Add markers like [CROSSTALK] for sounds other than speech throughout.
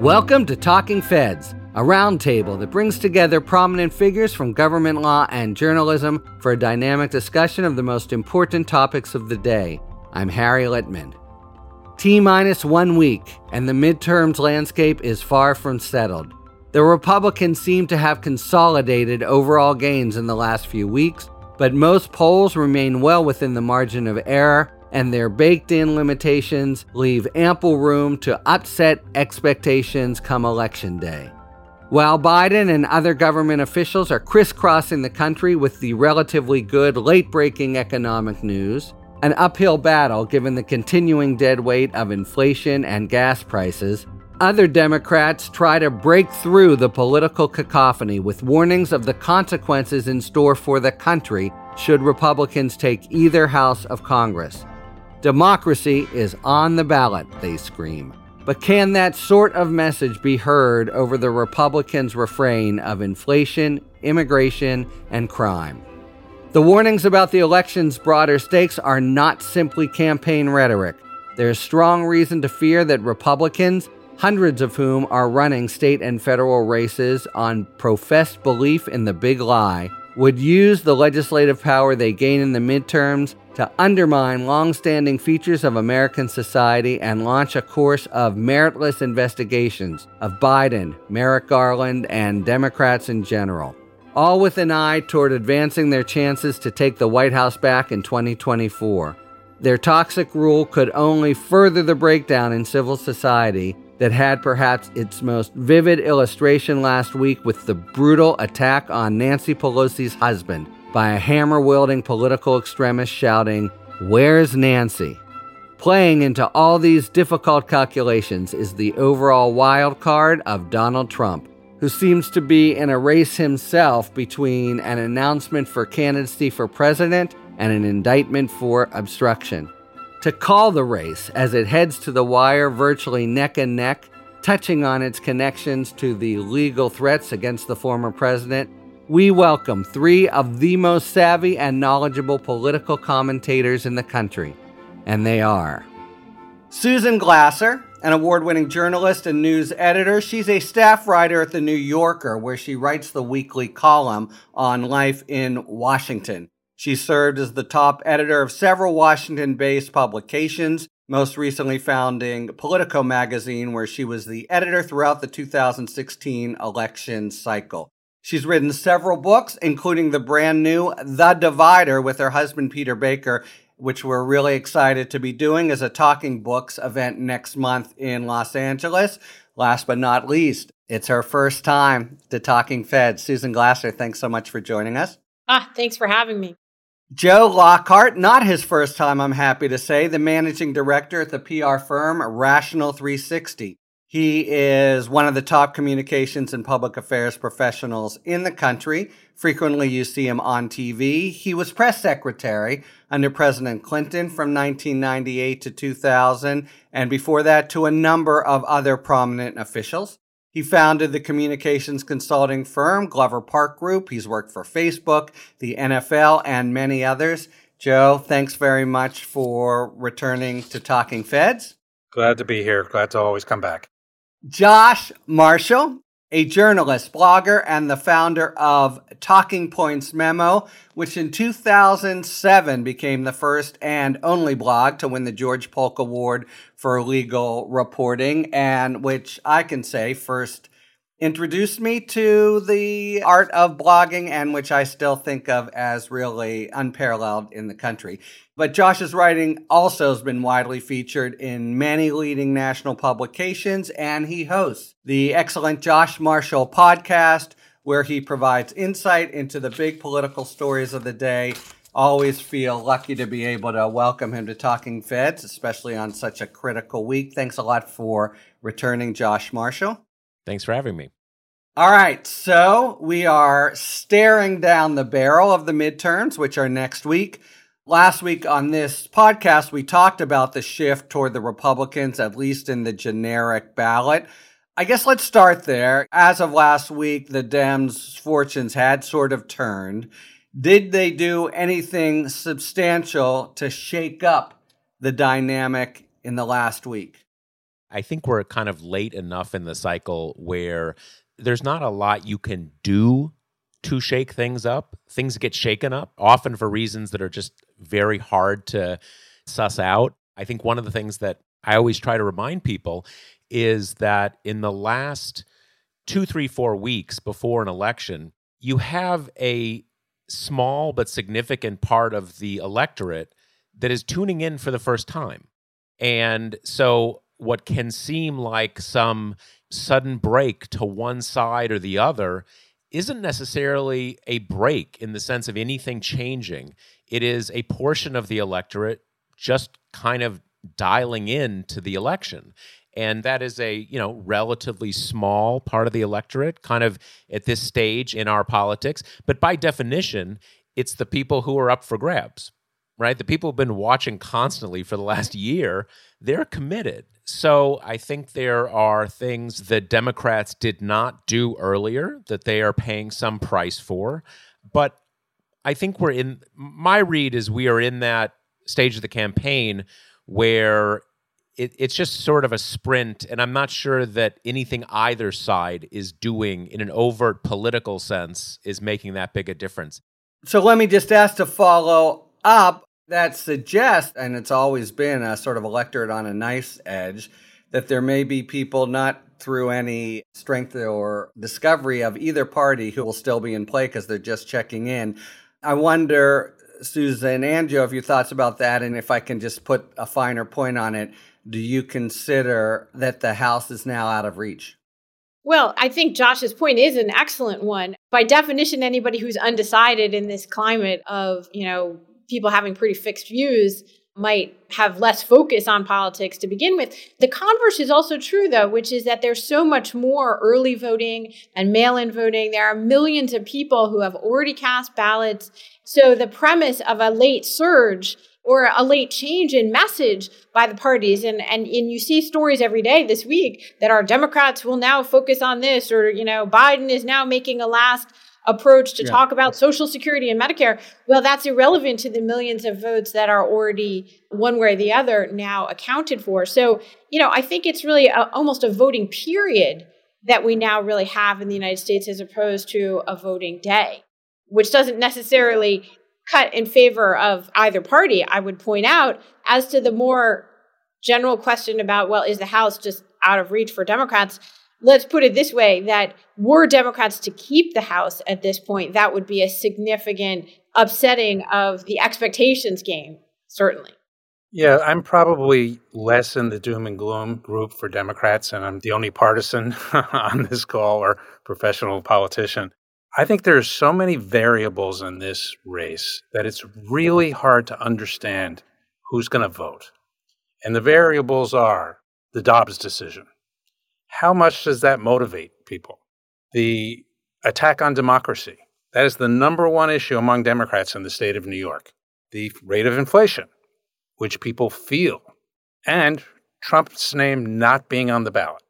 Welcome to Talking Feds, a roundtable that brings together prominent figures from government law and journalism for a dynamic discussion of the most important topics of the day. I'm Harry Litman. T minus one week, and the midterms landscape is far from settled. The Republicans seem to have consolidated overall gains in the last few weeks, but most polls remain well within the margin of error, and their baked in limitations leave ample room to upset expectations come election day. While Biden and other government officials are crisscrossing the country with the relatively good late breaking economic news, an uphill battle given the continuing dead weight of inflation and gas prices, other Democrats try to break through the political cacophony with warnings of the consequences in store for the country should Republicans take either house of Congress. Democracy is on the ballot, they scream. But can that sort of message be heard over the Republicans' refrain of inflation, immigration, and crime? The warnings about the election's broader stakes are not simply campaign rhetoric. There's strong reason to fear that Republicans, hundreds of whom are running state and federal races on professed belief in the big lie, would use the legislative power they gain in the midterms to undermine long-standing features of American society and launch a course of meritless investigations of Biden, Merrick Garland, and Democrats in general all with an eye toward advancing their chances to take the White House back in 2024. Their toxic rule could only further the breakdown in civil society that had perhaps its most vivid illustration last week with the brutal attack on Nancy Pelosi's husband by a hammer wielding political extremist shouting, Where's Nancy? Playing into all these difficult calculations is the overall wild card of Donald Trump who seems to be in a race himself between an announcement for candidacy for president and an indictment for obstruction. To call the race as it heads to the wire virtually neck and neck, touching on its connections to the legal threats against the former president, we welcome three of the most savvy and knowledgeable political commentators in the country. And they are Susan Glasser, an award winning journalist and news editor. She's a staff writer at The New Yorker, where she writes the weekly column on life in Washington. She served as the top editor of several Washington based publications, most recently founding Politico magazine, where she was the editor throughout the 2016 election cycle. She's written several books, including the brand new The Divider with her husband Peter Baker, which we're really excited to be doing as a Talking Books event next month in Los Angeles. Last but not least, it's her first time to Talking Fed. Susan Glasser, thanks so much for joining us. Ah, thanks for having me. Joe Lockhart, not his first time, I'm happy to say, the managing director at the PR firm Rational 360. He is one of the top communications and public affairs professionals in the country. Frequently, you see him on TV. He was press secretary under President Clinton from 1998 to 2000, and before that, to a number of other prominent officials. He founded the communications consulting firm Glover Park Group. He's worked for Facebook, the NFL, and many others. Joe, thanks very much for returning to Talking Feds. Glad to be here. Glad to always come back. Josh Marshall, a journalist, blogger, and the founder of Talking Points Memo, which in 2007 became the first and only blog to win the George Polk Award for legal reporting, and which I can say first introduced me to the art of blogging and which I still think of as really unparalleled in the country. But Josh's writing also has been widely featured in many leading national publications, and he hosts the excellent Josh Marshall podcast, where he provides insight into the big political stories of the day. Always feel lucky to be able to welcome him to Talking Feds, especially on such a critical week. Thanks a lot for returning, Josh Marshall. Thanks for having me. All right, so we are staring down the barrel of the midterms, which are next week. Last week on this podcast, we talked about the shift toward the Republicans, at least in the generic ballot. I guess let's start there. As of last week, the Dems' fortunes had sort of turned. Did they do anything substantial to shake up the dynamic in the last week? I think we're kind of late enough in the cycle where there's not a lot you can do to shake things up. Things get shaken up, often for reasons that are just very hard to suss out. I think one of the things that I always try to remind people is that in the last two, three, four weeks before an election, you have a small but significant part of the electorate that is tuning in for the first time. And so, what can seem like some sudden break to one side or the other isn't necessarily a break in the sense of anything changing. It is a portion of the electorate just kind of dialing in to the election. And that is a, you know, relatively small part of the electorate, kind of at this stage in our politics. But by definition, it's the people who are up for grabs, right? The people who've been watching constantly for the last year, they're committed. So I think there are things that Democrats did not do earlier that they are paying some price for. But I think we're in my read is we are in that stage of the campaign where it, it's just sort of a sprint, and I'm not sure that anything either side is doing in an overt political sense is making that big a difference. So let me just ask to follow up that suggests, and it's always been a sort of electorate on a nice edge, that there may be people not through any strength or discovery of either party who will still be in play because they're just checking in. I wonder, Susan and Joe, if your thoughts about that, and if I can just put a finer point on it, do you consider that the House is now out of reach? Well, I think Josh's point is an excellent one. By definition, anybody who's undecided in this climate of, you know, people having pretty fixed views might have less focus on politics to begin with. The converse is also true, though, which is that there's so much more early voting and mail in voting. There are millions of people who have already cast ballots. So the premise of a late surge or a late change in message by the parties and, and and you see stories every day this week that our democrats will now focus on this or you know biden is now making a last approach to yeah. talk about Social Security and Medicare, well, that's irrelevant to the millions of votes that are already one way or the other now accounted for. So, you know, I think it's really a, almost a voting period that we now really have in the United States as opposed to a voting day, which doesn't necessarily cut in favor of either party. I would point out as to the more general question about, well, is the House just out of reach for Democrats? Let's put it this way that were Democrats to keep the House at this point, that would be a significant upsetting of the expectations game, certainly. Yeah, I'm probably less in the doom and gloom group for Democrats, and I'm the only partisan [LAUGHS] on this call or professional politician. I think there's so many variables in this race that it's really hard to understand who's going to vote. And the variables are the Dobbs decision how much does that motivate people? The attack on democracy. That is the number one issue among Democrats in the state of New York. The rate of inflation, which people feel, and Trump's name not being on the ballot.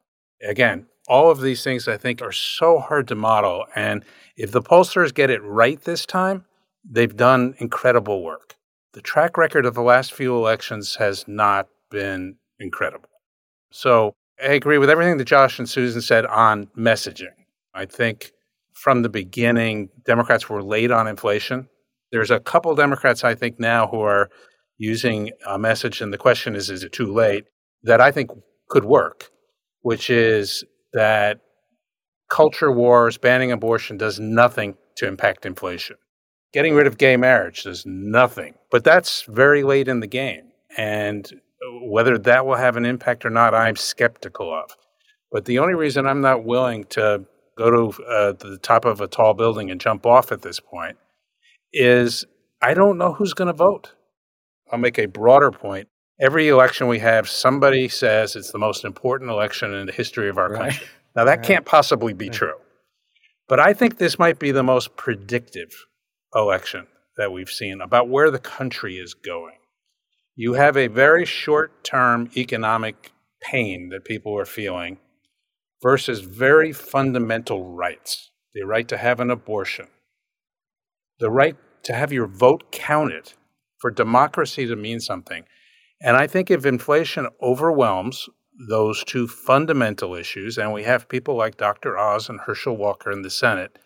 Again, all of these things I think are so hard to model. And if the pollsters get it right this time, they've done incredible work. The track record of the last few elections has not been incredible. So I agree with everything that Josh and Susan said on messaging. I think from the beginning, Democrats were late on inflation. There's a couple Democrats, I think, now who are using a message, and the question is, is it too late? That I think could work, which is that culture wars, banning abortion does nothing to impact inflation. Getting rid of gay marriage does nothing. But that's very late in the game. And whether that will have an impact or not, I'm skeptical of. But the only reason I'm not willing to go to uh, the top of a tall building and jump off at this point is I don't know who's going to vote. I'll make a broader point. Every election we have, somebody says it's the most important election in the history of our right. country. Now, that right. can't possibly be right. true. But I think this might be the most predictive election that we've seen about where the country is going you have a very short term economic pain that people are feeling versus very fundamental rights the right to have an abortion, the right to have your vote counted, for democracy to mean something. And I think if inflation overwhelms those two fundamental issues, and we have people like Dr. Oz and Herschel Walker in the Senate,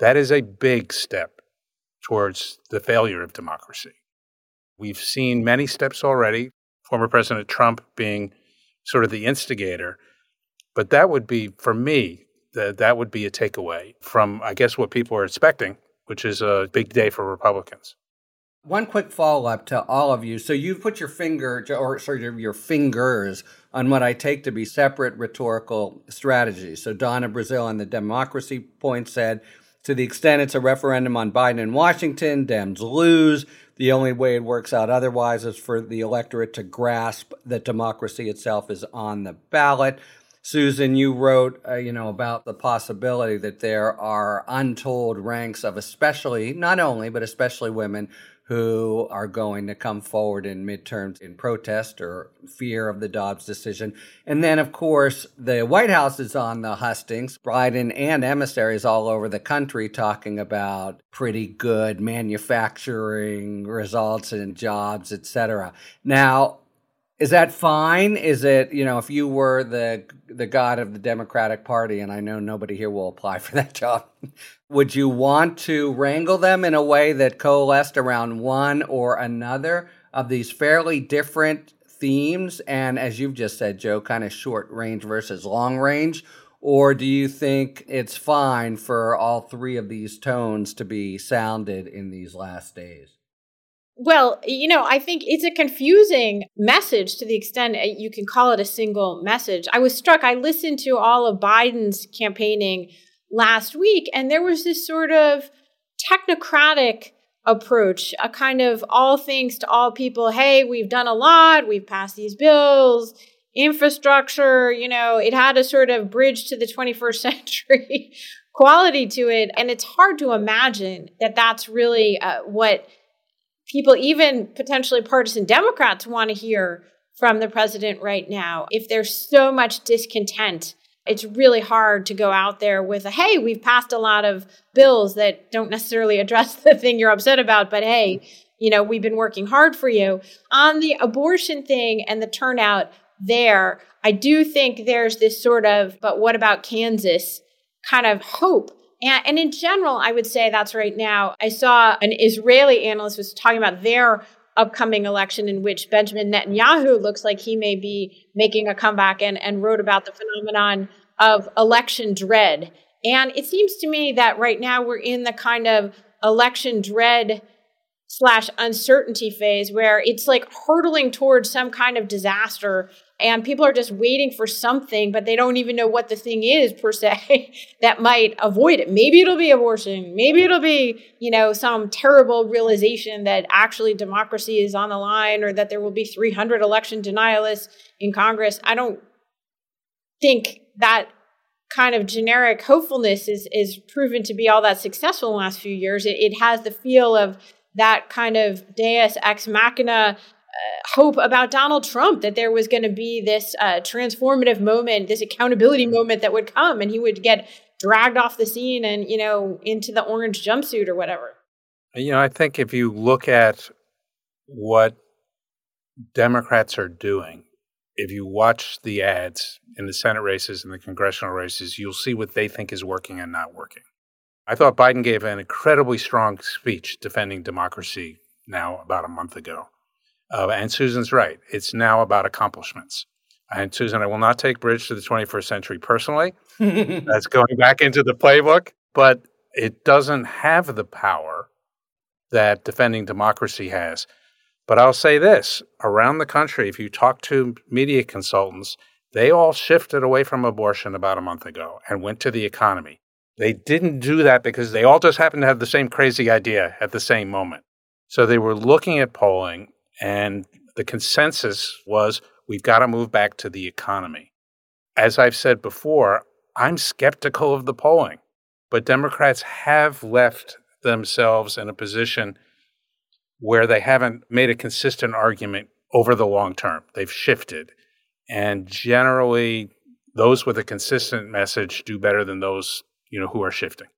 that is a big step towards the failure of democracy. We've seen many steps already, former President Trump being sort of the instigator. But that would be, for me, that that would be a takeaway from, I guess, what people are expecting, which is a big day for Republicans. One quick follow up to all of you. So you've put your finger, or sorry, your fingers on what I take to be separate rhetorical strategies. So Donna Brazile on the democracy point said, to the extent it's a referendum on Biden in Washington, Dems lose. The only way it works out otherwise is for the electorate to grasp that democracy itself is on the ballot. Susan, you wrote, uh, you know, about the possibility that there are untold ranks of especially, not only, but especially women who are going to come forward in midterms in protest or fear of the Dobbs decision. And then, of course, the White House is on the hustings. Biden and emissaries all over the country talking about pretty good manufacturing results and jobs, etc. Now, is that fine? Is it, you know, if you were the the god of the Democratic Party, and I know nobody here will apply for that [LAUGHS] job, would you want to wrangle them in a way that coalesced around one or another of these fairly different themes? And as you've just said, Joe, kind of short range versus long range? Or do you think it's fine for all three of these tones to be sounded in these last days? Well, you know, I think it's a confusing message to the extent you can call it a single message. I was struck, I listened to all of Biden's campaigning last week, and there was this sort of technocratic approach, a kind of all things to all people. Hey, we've done a lot, we've passed these bills, infrastructure, you know, it had a sort of bridge to the 21st [LAUGHS] century quality to it. And it's hard to imagine that that's really uh, what people, even potentially partisan Democrats, want to hear from the president right now. If there's so much discontent, it's really hard to go out there with a hey, we've passed a lot of bills that don't necessarily address [LAUGHS] the thing you're upset about, but hey, you know, we've been working hard for you. On the abortion thing and the turnout there, I do think there's this sort of, but what about Kansas kind of hope and, and in general, I would say that's right now. I saw an Israeli analyst was talking about their upcoming election in which Benjamin Netanyahu looks like he may be making a comeback and, and wrote about the phenomenon of election dread. And it seems to me that right now we're in the kind of election dread slash uncertainty phase where it's like hurtling towards some kind of disaster and people are just waiting for something, but they don't even know what the thing is per se [LAUGHS] that might avoid it. Maybe it'll be abortion. Maybe it'll be, you know, some terrible realization that actually democracy is on the line or that there will be 300 election denialists in Congress. I don't think that kind of generic hopefulness is is proven to be all that successful in the last few years. It, it has the feel of that kind of deus ex machina hope about Donald Trump that there was going to be this uh, transformative moment, this accountability moment that would come, and he would get dragged off the scene and you know into the orange jumpsuit or whatever. You know, I think if you look at what Democrats are doing, if you watch the ads in the Senate races and the congressional races, you'll see what they think is working and not working. I thought Biden gave an incredibly strong speech defending democracy now about a month ago. Uh, and Susan's right. It's now about accomplishments. And Susan, I will not take Bridge to the 21st Century personally. [LAUGHS] That's going back into the playbook, but it doesn't have the power that defending democracy has. But I'll say this around the country, if you talk to media consultants, they all shifted away from abortion about a month ago and went to the economy. They didn't do that because they all just happened to have the same crazy idea at the same moment. So they were looking at polling and the consensus was we've got to move back to the economy. As I've said before, I'm skeptical of the polling, but Democrats have left themselves in a position where they haven't made a consistent argument over the long term. They've shifted. And generally, those with a consistent message do better than those, you know, who are shifting.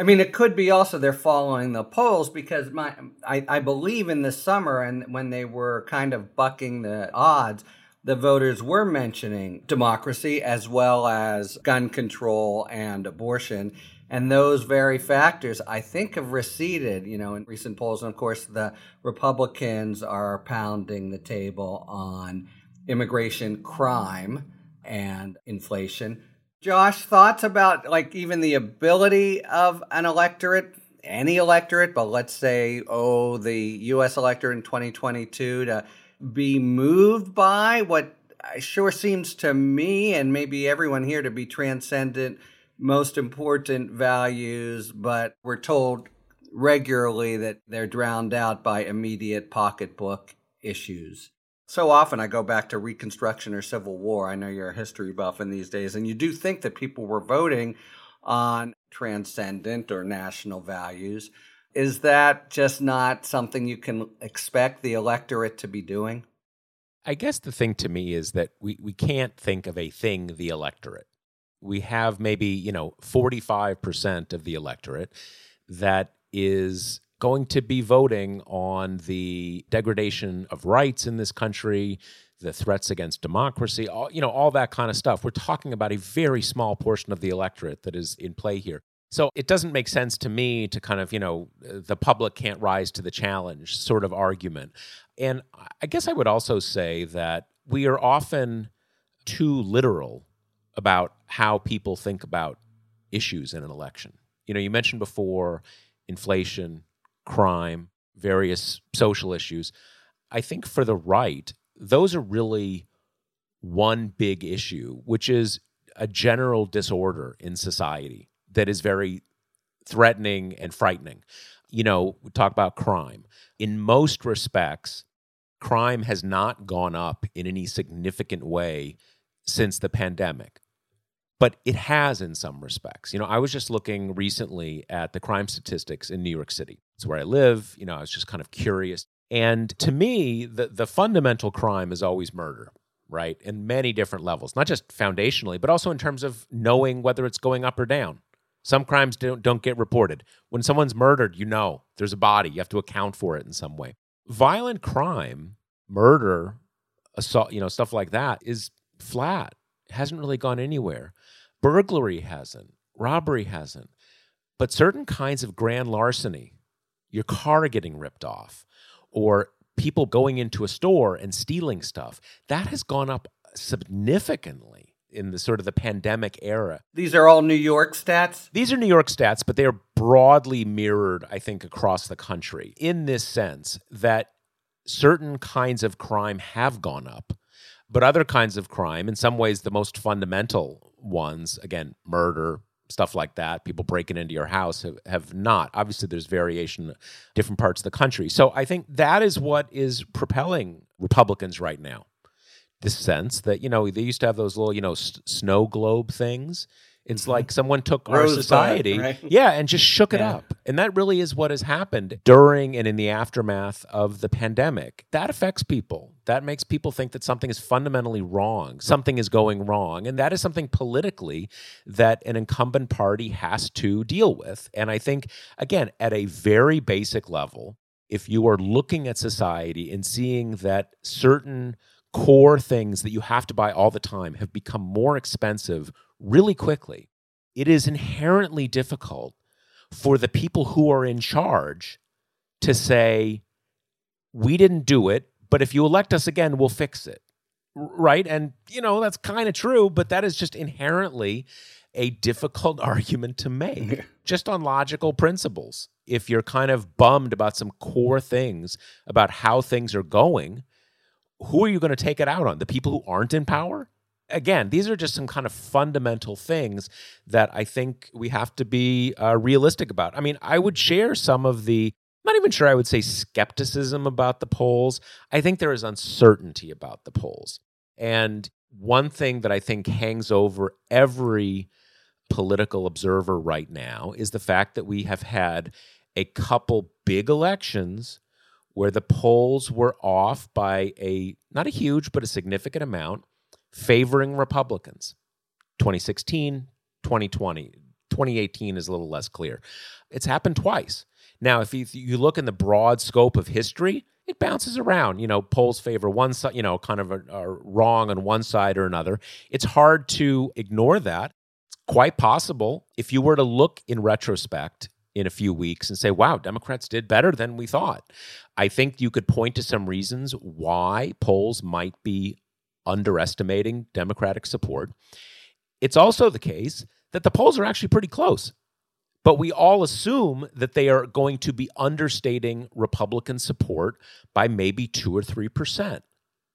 I mean, it could be also they're following the polls because my I, I believe in the summer and when they were kind of bucking the odds, the voters were mentioning democracy as well as gun control and abortion. And those very factors, I think, have receded, you know, in recent polls. And of course, the Republicans are pounding the table on immigration crime and inflation. Josh, thoughts about like even the ability of an electorate, any electorate, but let's say, oh, the US electorate in 2022 to be moved by what uh, sure seems to me and maybe everyone here to be transcendent, most important values, but we're told regularly that they're drowned out by immediate pocketbook issues. So often I go back to Reconstruction or Civil War. I know you're a history buff in these days, and you do think that people were voting on transcendent or national values. Is that just not something you can expect the electorate to be doing? I guess the thing to me is that we, we can't think of a thing, the electorate. We have maybe, you know, 45% of the electorate that is going to be voting on the degradation of rights in this country, the threats against democracy, all, you know, all that kind of stuff. We're talking about a very small portion of the electorate that is in play here. So it doesn't make sense to me to kind of, you know, the public can't rise to the challenge sort of argument. And I guess I would also say that we are often too literal about how people think about issues in an election. You know, you mentioned before inflation, crime, various social issues. I think for the right, those are really one big issue, which is a general disorder in society that is very threatening and frightening. You know, we talk about crime. In most respects, crime has not gone up in any significant way since the pandemic. But it has in some respects. You know, I was just looking recently at the crime statistics in New York City. It's where I live. You know, I was just kind of curious. And to me, the, the fundamental crime is always murder right? In many different levels, not just foundationally, but also in terms of knowing whether it's going up or down. Some crimes don't, don't get reported. When someone's murdered, you know there's a body. You have to account for it in some way. Violent crime, murder, assault, you know, stuff like that is flat. Hasn't really gone anywhere. Burglary hasn't. Robbery hasn't. But certain kinds of grand larceny, your car getting ripped off, or people going into a store and stealing stuff, that has gone up significantly in the sort of the pandemic era. These are all New York stats? These are New York stats, but they are broadly mirrored, I think, across the country in this sense that certain kinds of crime have gone up, but other kinds of crime, in some ways, the most fundamental ones, again, murder, stuff like that, people breaking into your house have, have not. Obviously, there's variation different parts of the country. So I think that is what is propelling Republicans right now the sense that you know they used to have those little you know s- snow globe things it's mm-hmm. like someone took our society right? yeah and just shook it up. And that really is what has happened during and in the aftermath of the pandemic. That affects people. That makes people think that something is fundamentally wrong. Something is going wrong. And that is something politically that an incumbent party has to deal with. And i think again at a very basic level if you are looking at society and seeing that certain core things that you have to buy all the time have become more expensive really quickly, it is inherently difficult for the people who are in charge to say, we didn't do it, but if you elect us again, we'll fix it. Right. And, you know, that's kind of true, but that is just inherently a difficult [LAUGHS] argument to make just on logical principles. If you're kind of bummed about some core things about how things are going, who are you going to take it out on? The people who aren't in power? Again, these are just some kind of fundamental things that I think we have to be uh, realistic about. I mean, I would share some of the, I'm not even sure I would say skepticism about the polls. I think there is uncertainty about the polls. And one thing that I think hangs over every political observer right now is the fact that we have had a couple big elections where the polls were off by a not a huge but a significant amount favoring Republicans. 2016, 2020, 2018 is a little less clear. It's happened twice. Now, if you, you look in the broad scope of history, it bounces around. You know, polls favor one side, you know, kind of are wrong on one side or another. It's hard to ignore that. It's quite possible if you were to look in retrospect in a few weeks and say, wow, Democrats did better than we thought. I think you could point to some reasons why polls might be underestimating Democratic support. It's also the case that the polls are actually pretty close. But we all assume that they are going to be understating Republican support by maybe two or 3%,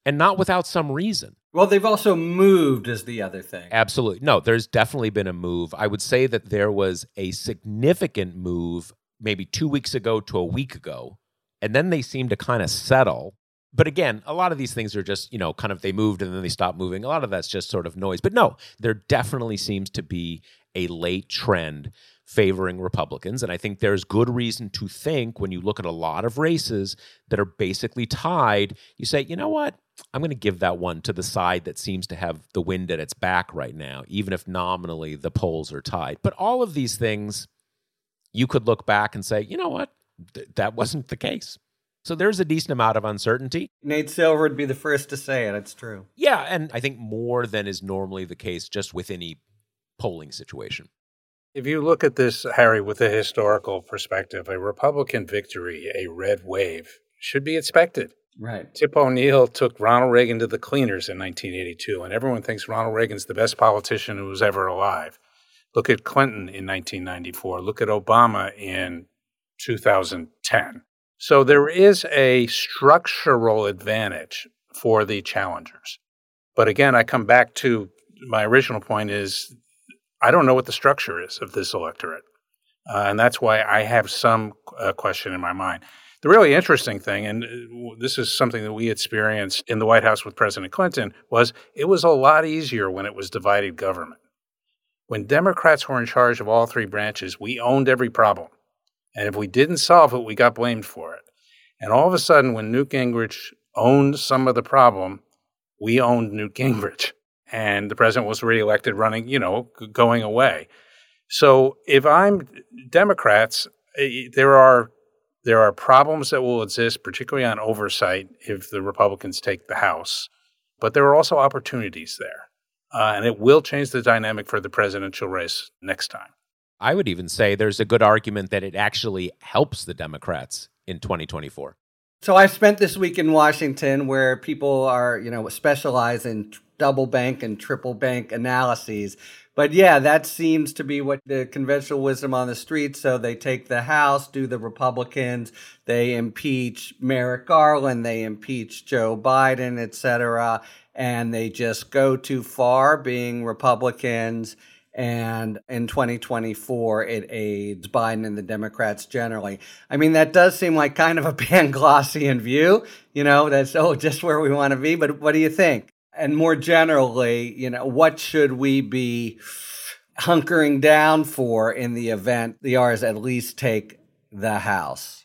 and not without some reason. Well, they've also moved, is the other thing. Absolutely. No, there's definitely been a move. I would say that there was a significant move maybe two weeks ago to a week ago, and then they seem to kind of settle. But again, a lot of these things are just, you know, kind of they moved and then they stopped moving. A lot of that's just sort of noise. But no, there definitely seems to be a late trend favoring Republicans. And I think there's good reason to think when you look at a lot of races that are basically tied, you say, you know what? I'm going to give that one to the side that seems to have the wind at its back right now, even if nominally the polls are tied. But all of these things, you could look back and say, you know what? Th- that wasn't the case. So there's a decent amount of uncertainty. Nate Silver would be the first to say it. It's true. Yeah. And I think more than is normally the case just with any polling situation. If you look at this, Harry, with a historical perspective, a Republican victory, a red wave, should be expected. Right. Tip O'Neill took Ronald Reagan to the cleaners in 1982, and everyone thinks Ronald Reagan's the best politician who was ever alive. Look at Clinton in 1994. Look at Obama in 2010. So there is a structural advantage for the challengers. But again, I come back to my original point is I don't know what the structure is of this electorate. Uh, and that's why I have some uh, question in my mind. The really interesting thing, and uh, this is something that we experienced in the White House with President Clinton, was it was a lot easier when it was divided government. When Democrats were in charge of all three branches, we owned every problem. And if we didn't solve it, we got blamed for it. And all of a sudden, when Newt Gingrich owned some of the problem, we owned Newt Gingrich and the president was reelected running, you know, going away. So if I'm Democrats, eh, there are there are problems that will exist, particularly on oversight, if the Republicans take the House. But there are also opportunities there, uh, and it will change the dynamic for the presidential race next time. I would even say there's a good argument that it actually helps the Democrats in 2024. So I spent this week in Washington where people are, you know, specialize in double bank and triple bank analyses. But yeah, that seems to be what the conventional wisdom on the street. So they take the House, do the Republicans, they impeach Merrick Garland, they impeach Joe Biden, etc., and they just go too far being Republicans and in 2024 it aids Biden and the Democrats generally. I mean, that does seem like kind of a [LAUGHS] Panglossian view, you know, that's, oh, just where we want to be. But what do you think? And more generally, you know, what should we be hunkering down for in the event the R's at least take the House?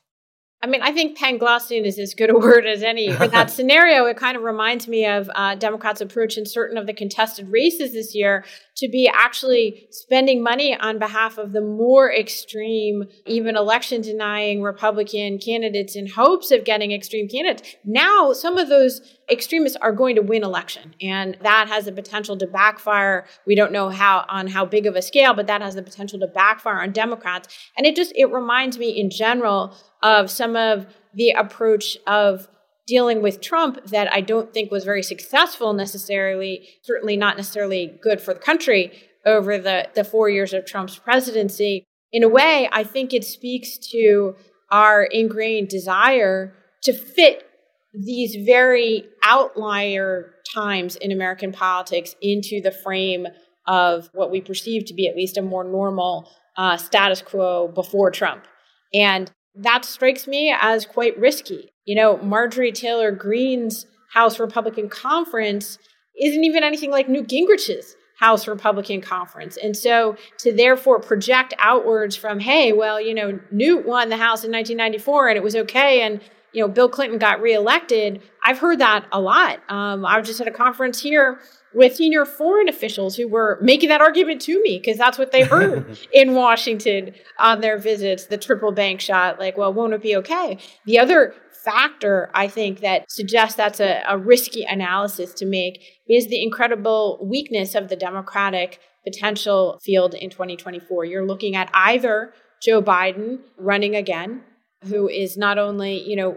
I mean, I think Panglossian is as good a [LAUGHS] word as any. In that [LAUGHS] scenario, it kind of reminds me of uh, Democrats' approach in certain of the contested races this year to be actually spending money on behalf of the more extreme, even election denying Republican candidates in hopes of getting extreme candidates. Now, some of those extremists are going to win election, and that has the potential to backfire. We don't know how on how big of a scale, but that has the potential to backfire on Democrats. And it just it reminds me in general of some of the approach of dealing with Trump that I don't think was very successful necessarily, certainly not necessarily good for the country over the, the four years of Trump's presidency. In a way, I think it speaks to our ingrained desire to fit these very outlier times in American politics into the frame of what we perceive to be at least a more normal uh, status quo before Trump. And that strikes me as quite risky. You know, Marjorie Taylor Greene's House Republican Conference isn't even anything like Newt Gingrich's House Republican Conference. And so to therefore project outwards from, hey, well, you know, Newt won the House in 1994 and it was okay. And, you know, Bill Clinton got reelected. I've heard that a lot. Um, I was just at a conference here with senior foreign officials who were making that argument to me because that's what they heard [LAUGHS] in Washington on their visits the triple bank shot. Like, well, won't it be okay? The other factor, I think, that suggests that's a, a risky analysis to make is the incredible weakness of the Democratic potential field in 2024. You're looking at either Joe Biden running again, who is not only, you know,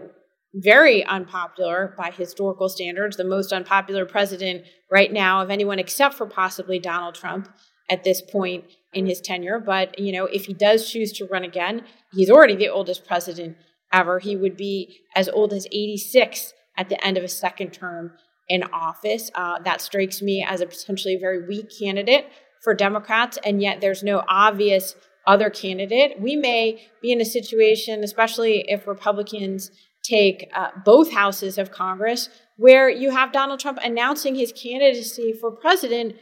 very unpopular by historical standards, the most unpopular president right now of anyone except for possibly Donald Trump at this point in his tenure. But, you know, if he does choose to run again, he's already the oldest president ever. He would be as old as 86 at the end of his second term in office. Uh, that strikes me as a potentially very weak candidate for Democrats, and yet there's no obvious other candidate. We may be in a situation, especially if Republicans take uh, both houses of Congress, where you have Donald Trump announcing his candidacy for president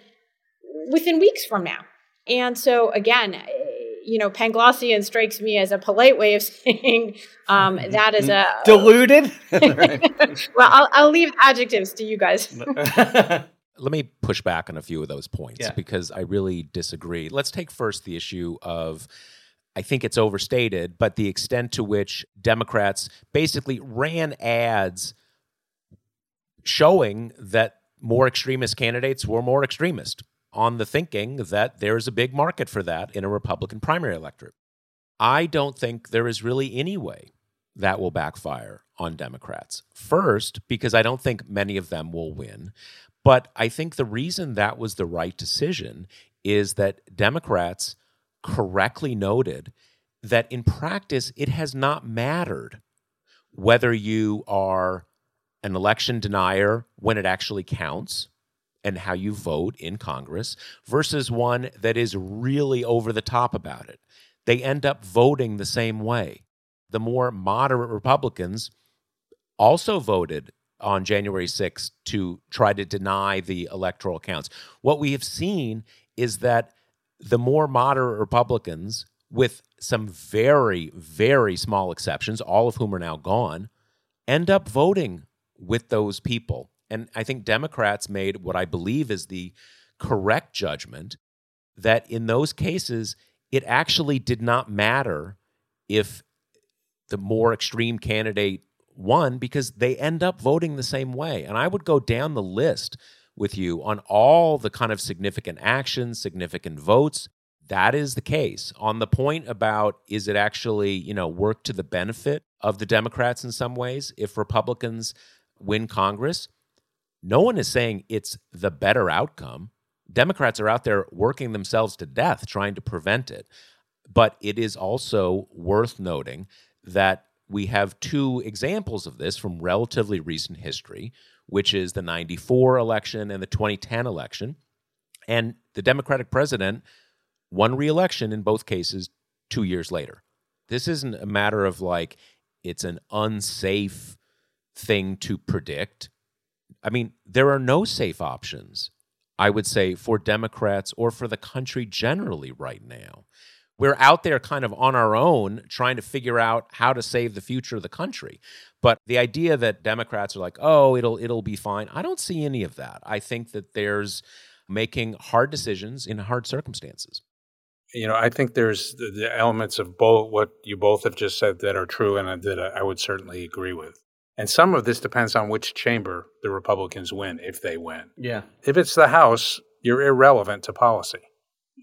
within weeks from now. And so, again, you know, Panglossian strikes me as a polite way of [LAUGHS] saying um, that is a diluted. [LAUGHS] [LAUGHS] well, I'll, I'll leave adjectives to you guys. Let me push back on a few of those points yeah. because I really disagree. Let's take first the issue of I think it's overstated, but the extent to which Democrats basically ran ads showing that more extremist candidates were more extremist on the thinking that there's a big market for that in a Republican primary electorate. I don't think there is really any way that will backfire on Democrats. First, because I don't think many of them will win. But I think the reason that was the right decision is that Democrats correctly noted that in practice, it has not mattered whether you are an election denier when it actually counts and how you vote in Congress versus one that is really over the top about it. They end up voting the same way. The more moderate Republicans also voted on January 6th to try to deny the electoral counts. What we have seen is that the more moderate Republicans, with some very, very small exceptions, all of whom are now gone, end up voting with those people. And I think Democrats made what I believe is the correct judgment that in those cases, it actually did not matter if the more extreme candidate won because they end up voting the same way. And I would go down the list with you on all the kind of significant actions, significant votes. That is the case. On the point about is it actually, you know, work to the benefit of the Democrats in some ways if Republicans win Congress? No one is saying it's the better outcome. Democrats are out there working themselves to death trying to prevent it. But it is also worth noting that we have two examples of this from relatively recent history, which is the 94 election and the 2010 election. And the Democratic president won re election in both cases two years later. This isn't a matter of like, it's an unsafe thing to predict. I mean, there are no safe options, I would say, for Democrats or for the country generally right now we're out there kind of on our own trying to figure out how to save the future of the country. But the idea that Democrats are like, "Oh, it'll it'll be fine." I don't see any of that. I think that there's making hard decisions in hard circumstances. You know, I think there's the, the elements of both what you both have just said that are true and that I would certainly agree with. And some of this depends on which chamber the Republicans win, if they win. Yeah. If it's the House, you're irrelevant to policy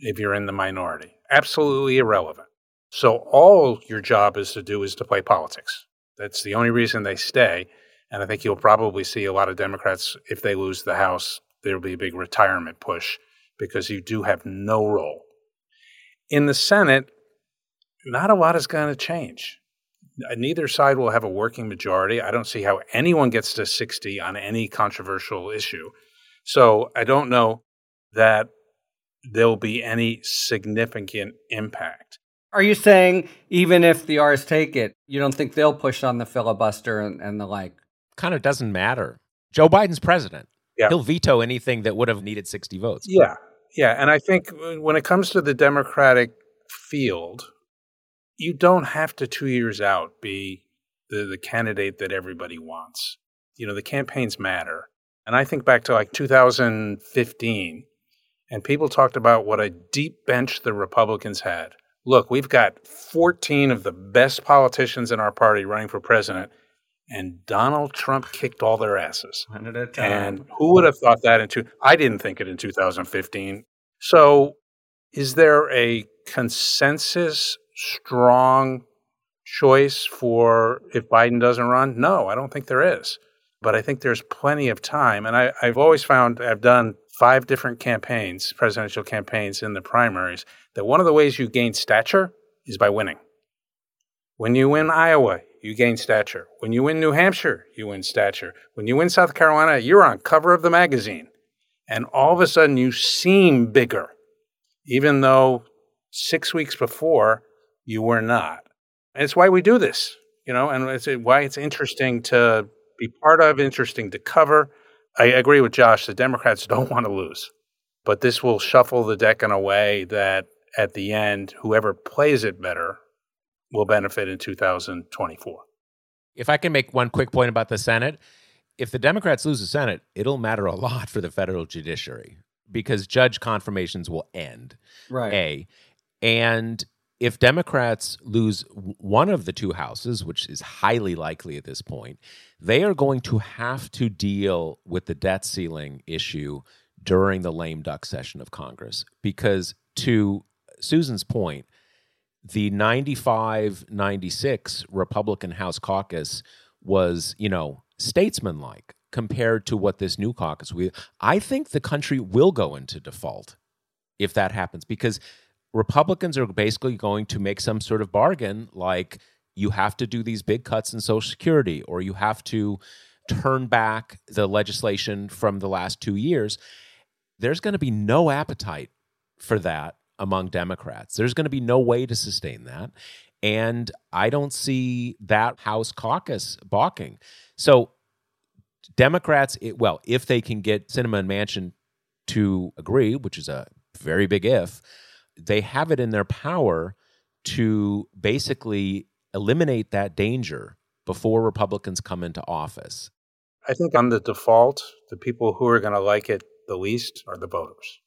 if you're in the minority absolutely irrelevant. So all your job is to do is to play politics. That's the only reason they stay. And I think you'll probably see a lot of Democrats, if they lose the House, there'll be a big retirement push because you do have no role. In the Senate, not a lot is going to change. Neither side will have a working majority. I don't see how anyone gets to 60 on any controversial issue. So I don't know that there'll be any significant impact. Are you saying even if the R's take it, you don't think they'll push on the filibuster and, and the like? Kind of doesn't matter. Joe Biden's president. Yeah. He'll veto anything that would have needed 60 votes. Yeah. Yeah. And I think when it comes to the Democratic field, you don't have to two years out be the, the candidate that everybody wants. You know, the campaigns matter. And I think back to like 2015 and people talked about what a deep bench the Republicans had. Look, we've got 14 of the best politicians in our party running for president, and Donald Trump kicked all their asses. One at a time. And who would have thought that in two? I didn't think it in 2015. So, is there a consensus, strong choice for if Biden doesn't run? No, I don't think there is. But I think there's plenty of time. And I, I've always found I've done five different campaigns, presidential campaigns in the primaries, that one of the ways you gain stature is by winning. When you win Iowa, you gain stature. When you win New Hampshire, you win stature. When you win South Carolina, you're on cover of the magazine. And all of a sudden you seem bigger, even though six weeks before you were not. And it's why we do this, you know, and it's why it's interesting to be part of, interesting to cover. I agree with Josh. The Democrats don't want to lose, but this will shuffle the deck in a way that at the end, whoever plays it better will benefit in 2024. If I can make one quick point about the Senate, if the Democrats lose the Senate, it'll matter a lot for the federal judiciary because judge confirmations will end. Right. A. And if Democrats lose one of the two houses, which is highly likely at this point, they are going to have to deal with the debt ceiling issue during the lame duck session of Congress. Because to Susan's point, the 95 96 Republican House caucus was, you know, statesmanlike compared to what this new caucus will. I think the country will go into default if that happens because Republicans are basically going to make some sort of bargain like you have to do these big cuts in Social Security or you have to turn back the legislation from the last two years. There's going to be no appetite for that among Democrats. There's going to be no way to sustain that. And I don't see that House caucus balking. So, Democrats, it, well, if they can get Sinema and Manchin to agree, which is a very big if, they have it in their power to basically eliminate that danger before Republicans come into office. I think on the default, the people who are going to like it the least are the voters.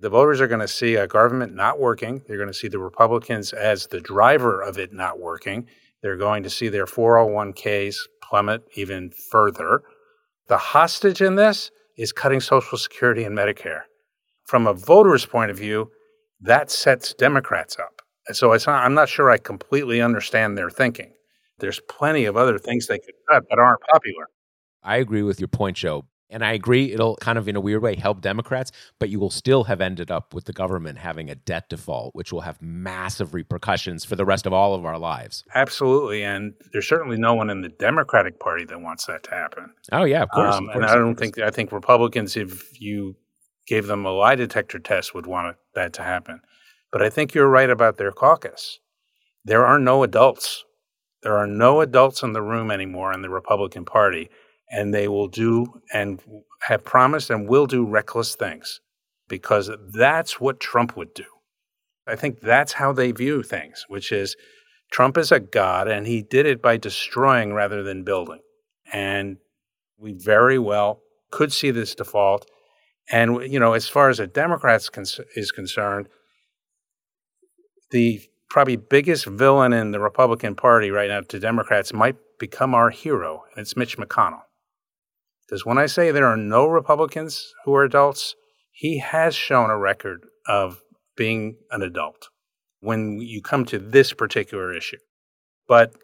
The voters are going to see a government not working. They're going to see the Republicans as the driver of it not working. They're going to see their 401ks plummet even further. The hostage in this is cutting Social Security and Medicare. From a voter's point of view, that sets Democrats up. So not, I'm not sure I completely understand their thinking. There's plenty of other things they could cut that aren't popular. I agree with your point, Joe. And I agree, it'll kind of, in a weird way, help Democrats, but you will still have ended up with the government having a debt default, which will have massive repercussions for the rest of all of our lives. Absolutely. And there's certainly no one in the Democratic Party that wants that to happen. Oh, yeah, of course. Um, of course and I don't think, I think Republicans, if you gave them a lie detector test, would want that to happen. But I think you're right about their caucus. There are no adults. There are no adults in the room anymore in the Republican Party, and they will do and have promised and will do reckless things because that's what Trump would do. I think that's how they view things, which is Trump is a god and he did it by destroying rather than building. And we very well could see this default and you know, as far as the Democrats con- is concerned, the probably biggest villain in the Republican Party right now to Democrats might become our hero, and it's Mitch McConnell. Because when I say there are no Republicans who are adults, he has shown a record of being an adult when you come to this particular issue. But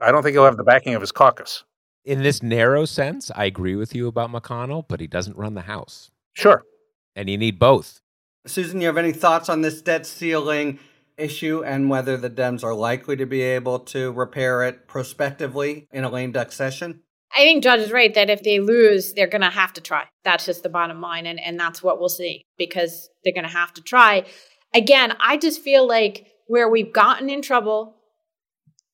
I don't think he'll have the backing of his caucus. In this narrow sense, I agree with you about McConnell, but he doesn't run the House. Sure. And you need both. Susan, you have any thoughts on this debt ceiling issue and whether the Dems are likely to be able to repair it prospectively in a lame duck session? I think Judge is right that if they lose, they're going to have to try. That's just the bottom line. And, and that's what we'll see because they're going to have to try. Again, I just feel like where we've gotten in trouble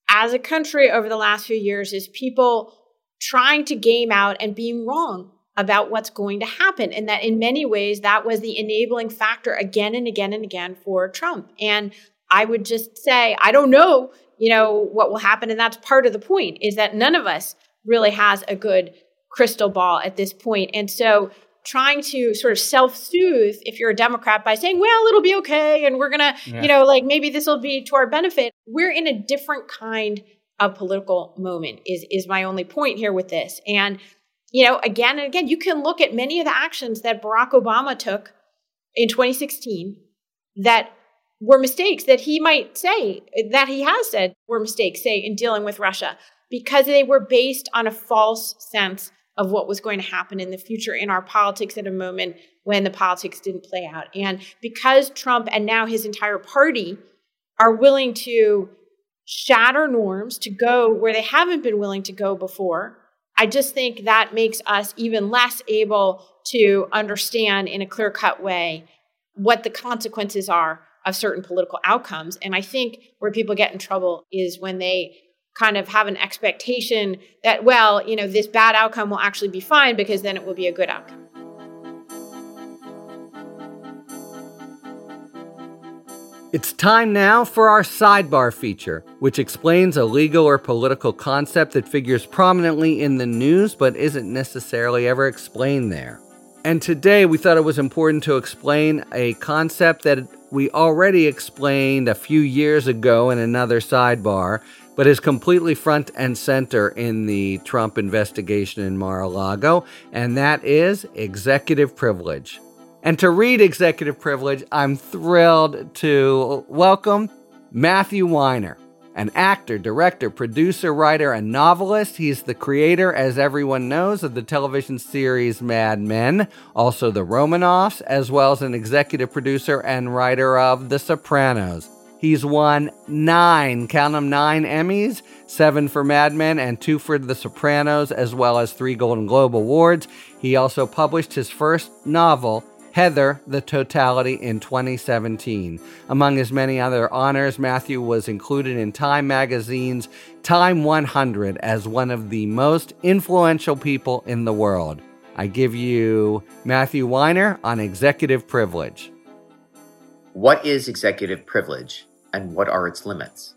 as a country over the last few years is people trying to game out and being wrong about what's going to happen. And that in many ways, that was the enabling factor again and again and again for Trump. And I would just say, I don't know, you know, what will happen. And that's part of the point is that none of us really has a good crystal ball at this point. And so trying to sort of self-soothe if you're a democrat by saying well it'll be okay and we're gonna yeah. you know like maybe this will be to our benefit we're in a different kind of political moment is is my only point here with this. And you know, again and again, you can look at many of the actions that Barack Obama took in 2016 that were mistakes that he might say that he has said were mistakes, say in dealing with Russia, because they were based on a false sense of what was going to happen in the future in our politics at a moment when the politics didn't play out. And because Trump and now his entire party are willing to shatter norms to go where they haven't been willing to go before, I just think that makes us even less able to understand in a clear cut way what the consequences are of certain political outcomes. And I think where people get in trouble is when they kind of have an expectation that, well, you know, this bad outcome will actually be fine because then it will be a good outcome. It's time now for our sidebar feature, which explains a legal or political concept that figures prominently in the news but isn't necessarily ever explained there. And today we thought it was important to explain a concept that we already explained a few years ago in another sidebar, but is completely front and center in the Trump investigation in Mar a Lago, and that is executive privilege. And to read executive privilege, I'm thrilled to welcome Matthew Weiner an actor, director, producer, writer, and novelist. He's the creator, as everyone knows, of the television series Mad Men, also The Romanoffs, as well as an executive producer and writer of The Sopranos. He's won nine, count them nine Emmys, seven for Mad Men and two for The Sopranos, as well as three Golden Globe Awards. He also published his first novel, Heather, the Totality in 2017. Among his many other honors, Matthew was included in Time magazine's Time 100 as one of the most influential people in the world. I give you Matthew Weiner on executive privilege. What is executive privilege and what are its limits?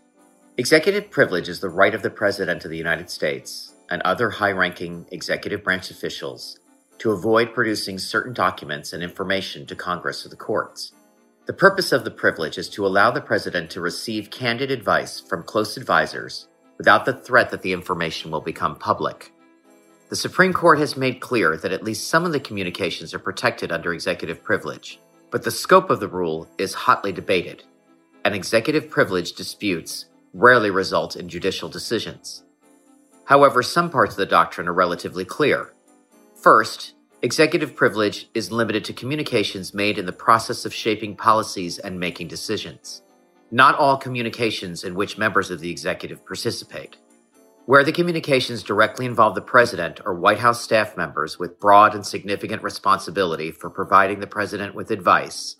Executive privilege is the right of the President of the United States and other high ranking executive branch officials to avoid producing certain documents and information to Congress or the courts. The purpose of the privilege is to allow the President to receive candid advice from close advisors without the threat that the information will become public. The Supreme Court has made clear that at least some of the communications are protected under executive privilege, but the scope of the rule is hotly debated, and executive privilege disputes rarely result in judicial decisions. However, some parts of the doctrine are relatively clear First, executive privilege is limited to communications made in the process of shaping policies and making decisions. Not all communications in which members of the executive participate. Where the communications directly involve the president or White House staff members with broad and significant responsibility for providing the president with advice,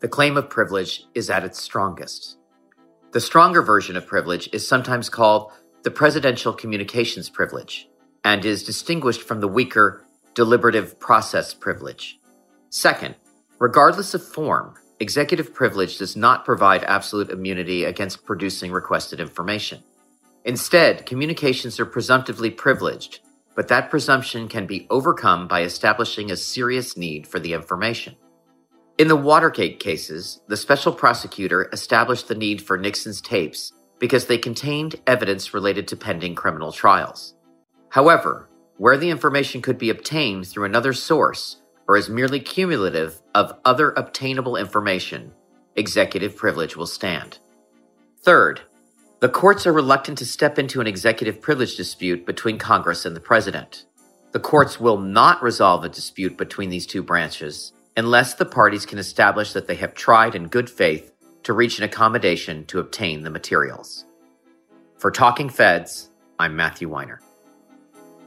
the claim of privilege is at its strongest. The stronger version of privilege is sometimes called the presidential communications privilege and is distinguished from the weaker deliberative process privilege. Second, regardless of form, executive privilege does not provide absolute immunity against producing requested information. Instead, communications are presumptively privileged, but that presumption can be overcome by establishing a serious need for the information. In the Watergate cases, the special prosecutor established the need for Nixon's tapes because they contained evidence related to pending criminal trials. However, where the information could be obtained through another source or is merely cumulative of other obtainable information, executive privilege will stand. Third, the courts are reluctant to step into an executive privilege dispute between Congress and the President. The courts will not resolve a dispute between these two branches unless the parties can establish that they have tried in good faith to reach an accommodation to obtain the materials. For Talking Feds, I'm Matthew Weiner.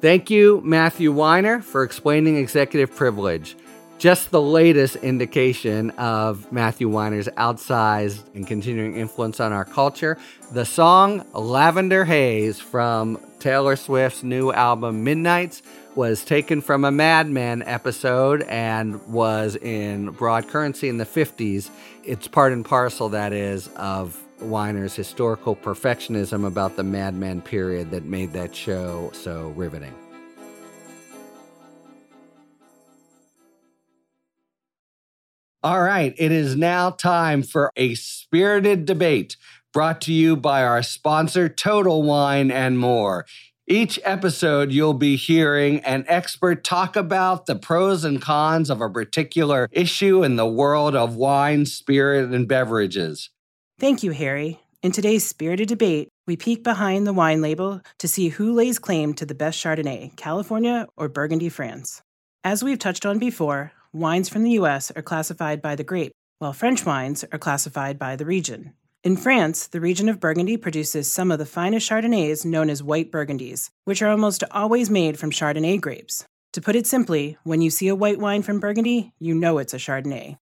Thank you, Matthew Weiner, for explaining executive privilege. Just the latest indication of Matthew Weiner's outsized and continuing influence on our culture. The song Lavender Haze from Taylor Swift's new album Midnights was taken from a Mad Men episode and was in broad currency in the 50s. It's part and parcel, that is, of Weiner's historical perfectionism about the Mad Men period that made that show so riveting. All right, it is now time for a spirited debate brought to you by our sponsor, Total Wine and More. Each episode, you'll be hearing an expert talk about the pros and cons of a particular issue in the world of wine, spirit, and beverages. Thank you, Harry. In today's spirited debate, we peek behind the wine label to see who lays claim to the best Chardonnay, California or Burgundy, France. As we've touched on before, wines from the US are classified by the grape, while French wines are classified by the region. In France, the region of Burgundy produces some of the finest Chardonnays known as white Burgundies, which are almost always made from Chardonnay grapes. To put it simply, when you see a white wine from Burgundy, you know it's a Chardonnay.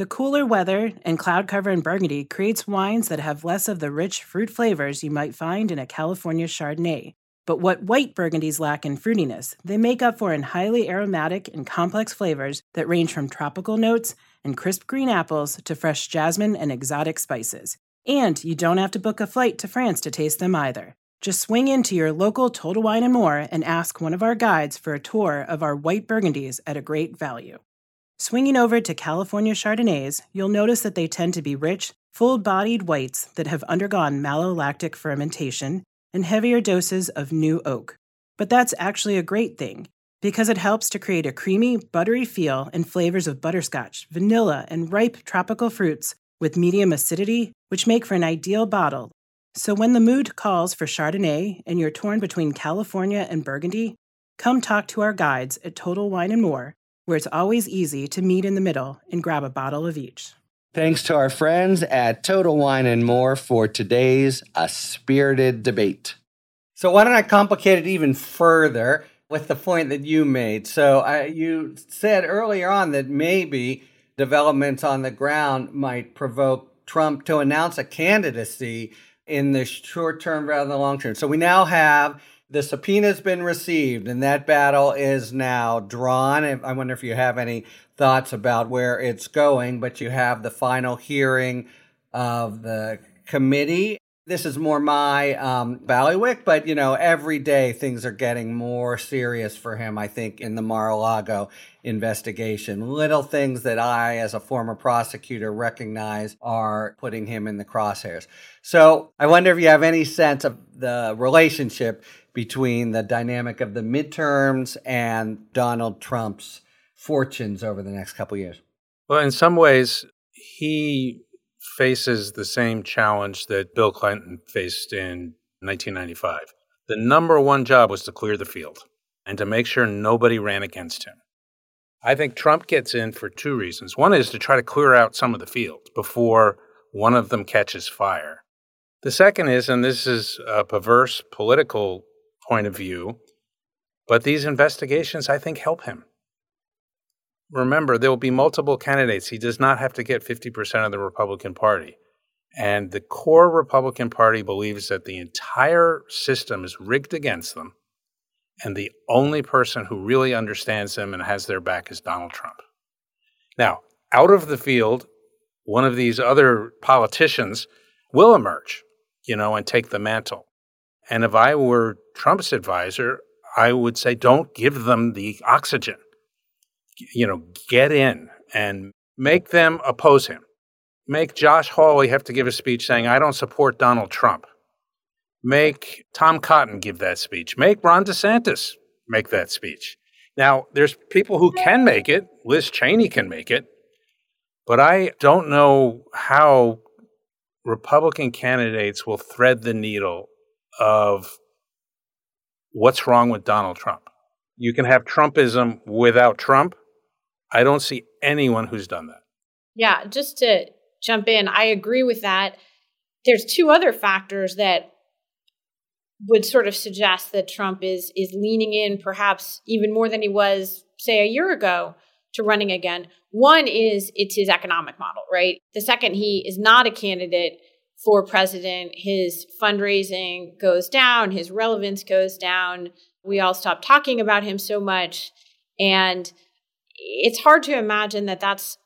The cooler weather and cloud cover in Burgundy creates wines that have less of the rich fruit flavors you might find in a California Chardonnay. But what white Burgundies lack in fruitiness, they make up for in highly aromatic and complex flavors that range from tropical notes and crisp green apples to fresh jasmine and exotic spices. And you don't have to book a flight to France to taste them either. Just swing into your local Total Wine and More and ask one of our guides for a tour of our white Burgundies at a great value. Swinging over to California Chardonnays, you'll notice that they tend to be rich, full bodied whites that have undergone malolactic fermentation and heavier doses of new oak. But that's actually a great thing because it helps to create a creamy, buttery feel and flavors of butterscotch, vanilla, and ripe tropical fruits with medium acidity, which make for an ideal bottle. So when the mood calls for Chardonnay and you're torn between California and Burgundy, come talk to our guides at Total Wine and More where it's always easy to meet in the middle and grab a bottle of each. Thanks to our friends at Total Wine and More for today's A Spirited Debate. So, why don't I complicate it even further with the point that you made? So, uh, you said earlier on that maybe developments on the ground might provoke Trump to announce a candidacy in the short term rather than the long term. So, we now have the subpoena's been received and that battle is now drawn. I wonder if you have any thoughts about where it's going, but you have the final hearing of the committee. This is more my um, bailiwick, but you know, every day things are getting more serious for him. I think in the Mar-a-Lago investigation, little things that I, as a former prosecutor, recognize are putting him in the crosshairs. So I wonder if you have any sense of the relationship between the dynamic of the midterms and Donald Trump's fortunes over the next couple years? Well, in some ways, he faces the same challenge that Bill Clinton faced in 1995. The number one job was to clear the field and to make sure nobody ran against him. I think Trump gets in for two reasons. One is to try to clear out some of the field before one of them catches fire. The second is, and this is a perverse political point of view. But these investigations, I think, help him. Remember, there will be multiple candidates. He does not have to get 50% of the Republican Party. And the core Republican Party believes that the entire system is rigged against them. And the only person who really understands them and has their back is Donald Trump. Now, out of the field, one of these other politicians will emerge, you know, and take the mantle. And if I were Trump's advisor, I would say don't give them the oxygen. You know, get in and make them oppose him. Make Josh Hawley have to give a speech saying, I don't support Donald Trump. Make Tom Cotton give that speech. Make Ron DeSantis make that speech. Now, there's people who can make it. Liz Cheney can make it. But I don't know how Republican candidates will thread the needle of what's wrong with Donald Trump. You can have Trumpism without Trump. I don't see anyone who's done that. Yeah, just to jump in, I agree with that. There's two other factors that would sort of suggest that Trump is is leaning in perhaps even more than he was say a year ago to running again. One is it's his economic model, right? The second he is not a candidate for president, his fundraising goes down, his relevance goes down. We all stop talking about him so much. And it's hard to imagine that that's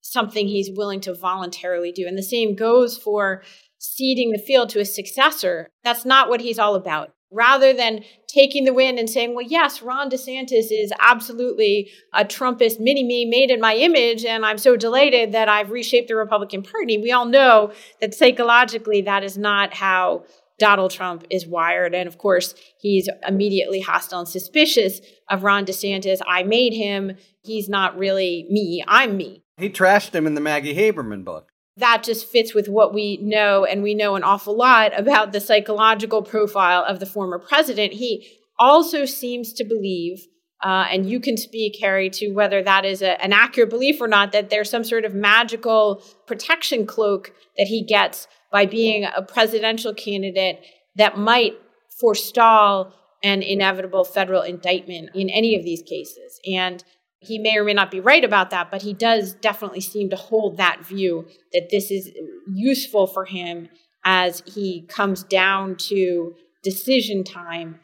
something he's willing to voluntarily do. And the same goes for ceding the field to a successor. That's not what he's all about. rather than taking the win and saying, well, yes, Ron DeSantis is absolutely a Trumpist mini me made in my image, and I'm so delighted that I've reshaped the Republican Party. We all know that psychologically that is not how Donald Trump is wired. And of course, he's immediately hostile and suspicious of Ron DeSantis. I made him. He's not really me. I'm me. He trashed him in the Maggie Haberman book that just fits with what we know. And we know an awful lot about the psychological profile of the former president. He also seems to believe, uh, and you can speak, Harry, to whether that is a, an accurate belief or not, that there's some sort of magical protection cloak that he gets by being a presidential candidate that might forestall an inevitable federal indictment in any of these cases. And he may or may not be right about that, but he does definitely seem to hold that view that this is useful for him as he comes down to decision time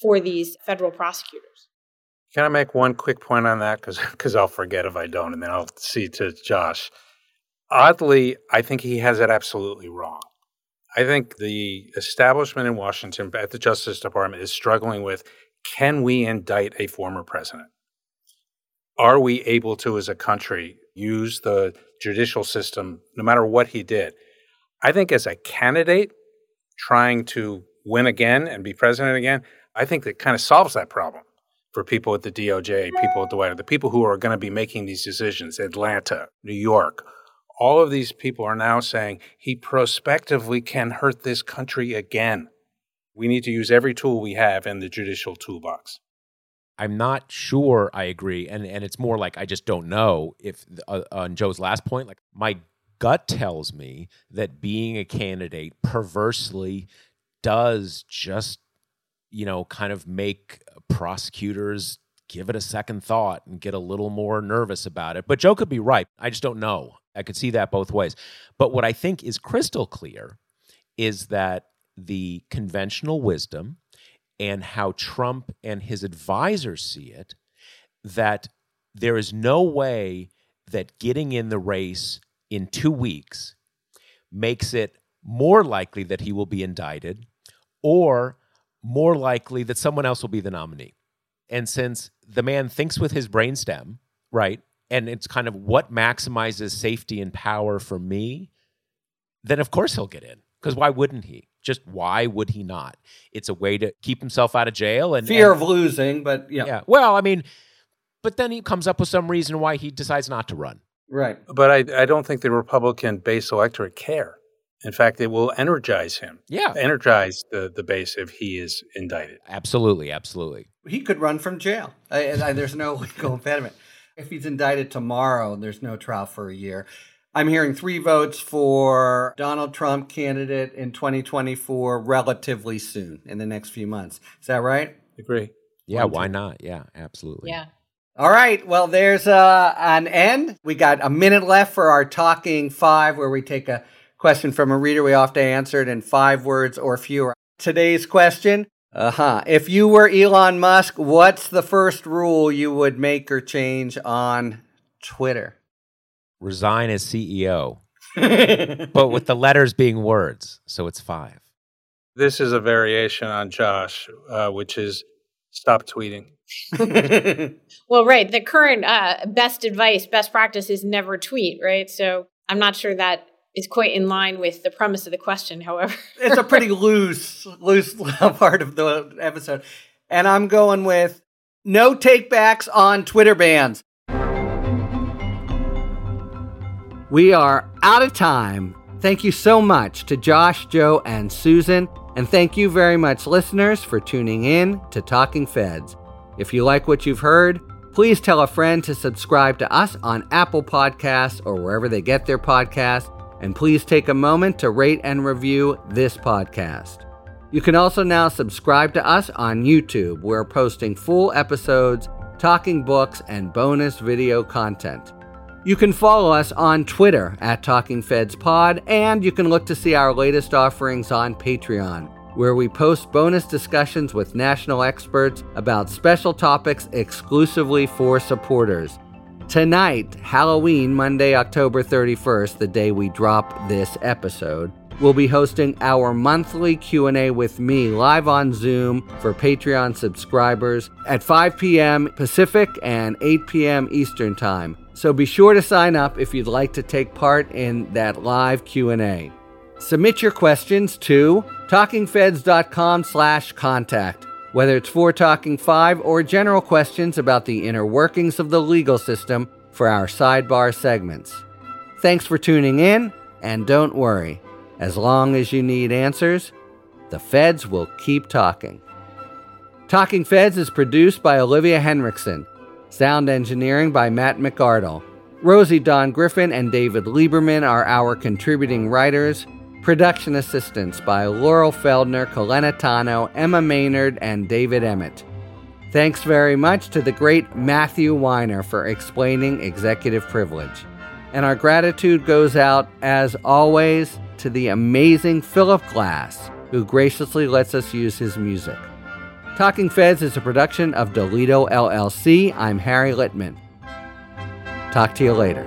for these federal prosecutors. Can I make one quick point on that? Because I'll forget if I don't, and then I'll see to Josh. Oddly, I think he has it absolutely wrong. I think the establishment in Washington at the Justice Department is struggling with can we indict a former president? Are we able to, as a country, use the judicial system no matter what he did? I think as a candidate trying to win again and be president again, I think that kind of solves that problem for people at the DOJ, people at the White House, the people who are going to be making these decisions, Atlanta, New York. All of these people are now saying he prospectively can hurt this country again. We need to use every tool we have in the judicial toolbox. I'm not sure I agree, and and it's more like I just don't know if uh, on Joe's last point, like my gut tells me that being a candidate perversely does just you know kind of make prosecutors give it a second thought and get a little more nervous about it. But Joe could be right. I just don't know. I could see that both ways. But what I think is crystal clear is that the conventional wisdom and how Trump and his advisors see it that there is no way that getting in the race in two weeks makes it more likely that he will be indicted or more likely that someone else will be the nominee. And since the man thinks with his brainstem, right, and it's kind of what maximizes safety and power for me, then of course he'll get in. Because why wouldn't he? Just why would he not? It's a way to keep himself out of jail and fear and, of losing, but yeah. Yeah. Well, I mean, but then he comes up with some reason why he decides not to run. Right. But I, I don't think the Republican base electorate care. In fact, it will energize him. Yeah. Energize the, the base if he is indicted. Absolutely. Absolutely. He could run from jail. I, I, there's no [LAUGHS] legal impediment. If he's indicted tomorrow, there's no trial for a year. I'm hearing three votes for Donald Trump candidate in 2024 relatively soon in the next few months. Is that right? Agree. Yeah, One, why two. not? Yeah, absolutely. Yeah. All right. Well, there's uh, an end. We got a minute left for our talking five, where we take a question from a reader we often answer it in five words or fewer. Today's question uh huh. If you were Elon Musk, what's the first rule you would make or change on Twitter? Resign as CEO, [LAUGHS] but with the letters being words. So it's five. This is a variation on Josh, uh, which is stop tweeting. [LAUGHS] well, right. The current uh, best advice, best practice is never tweet, right? So I'm not sure that is quite in line with the premise of the question, however. [LAUGHS] it's a pretty loose, loose part of the episode. And I'm going with no takebacks on Twitter bans. We are out of time. Thank you so much to Josh, Joe, and Susan. And thank you very much, listeners, for tuning in to Talking Feds. If you like what you've heard, please tell a friend to subscribe to us on Apple Podcasts or wherever they get their podcasts. And please take a moment to rate and review this podcast. You can also now subscribe to us on YouTube. We're posting full episodes, talking books, and bonus video content. You can follow us on Twitter at Talking Feds Pod, and you can look to see our latest offerings on Patreon, where we post bonus discussions with national experts about special topics exclusively for supporters. Tonight, Halloween, Monday, October 31st, the day we drop this episode, we'll be hosting our monthly Q&A with me live on Zoom for Patreon subscribers at 5 p.m. Pacific and 8 p.m. Eastern Time. So be sure to sign up if you'd like to take part in that live Q&A. Submit your questions to talkingfeds.com slash contact, Whether it's for Talking 5 or general questions about the inner workings of the legal system for our sidebar segments. Thanks for tuning in, and don't worry, as long as you need answers, the feds will keep talking. Talking Feds is produced by Olivia Henriksen, sound engineering by Matt McArdle. Rosie Don Griffin and David Lieberman are our contributing writers. Production assistance by Laurel Feldner, Colena Tano, Emma Maynard, and David Emmett. Thanks very much to the great Matthew Weiner for explaining executive privilege. And our gratitude goes out, as always, to the amazing Philip Glass, who graciously lets us use his music. Talking Feds is a production of Dolito LLC. I'm Harry Litman. Talk to you later.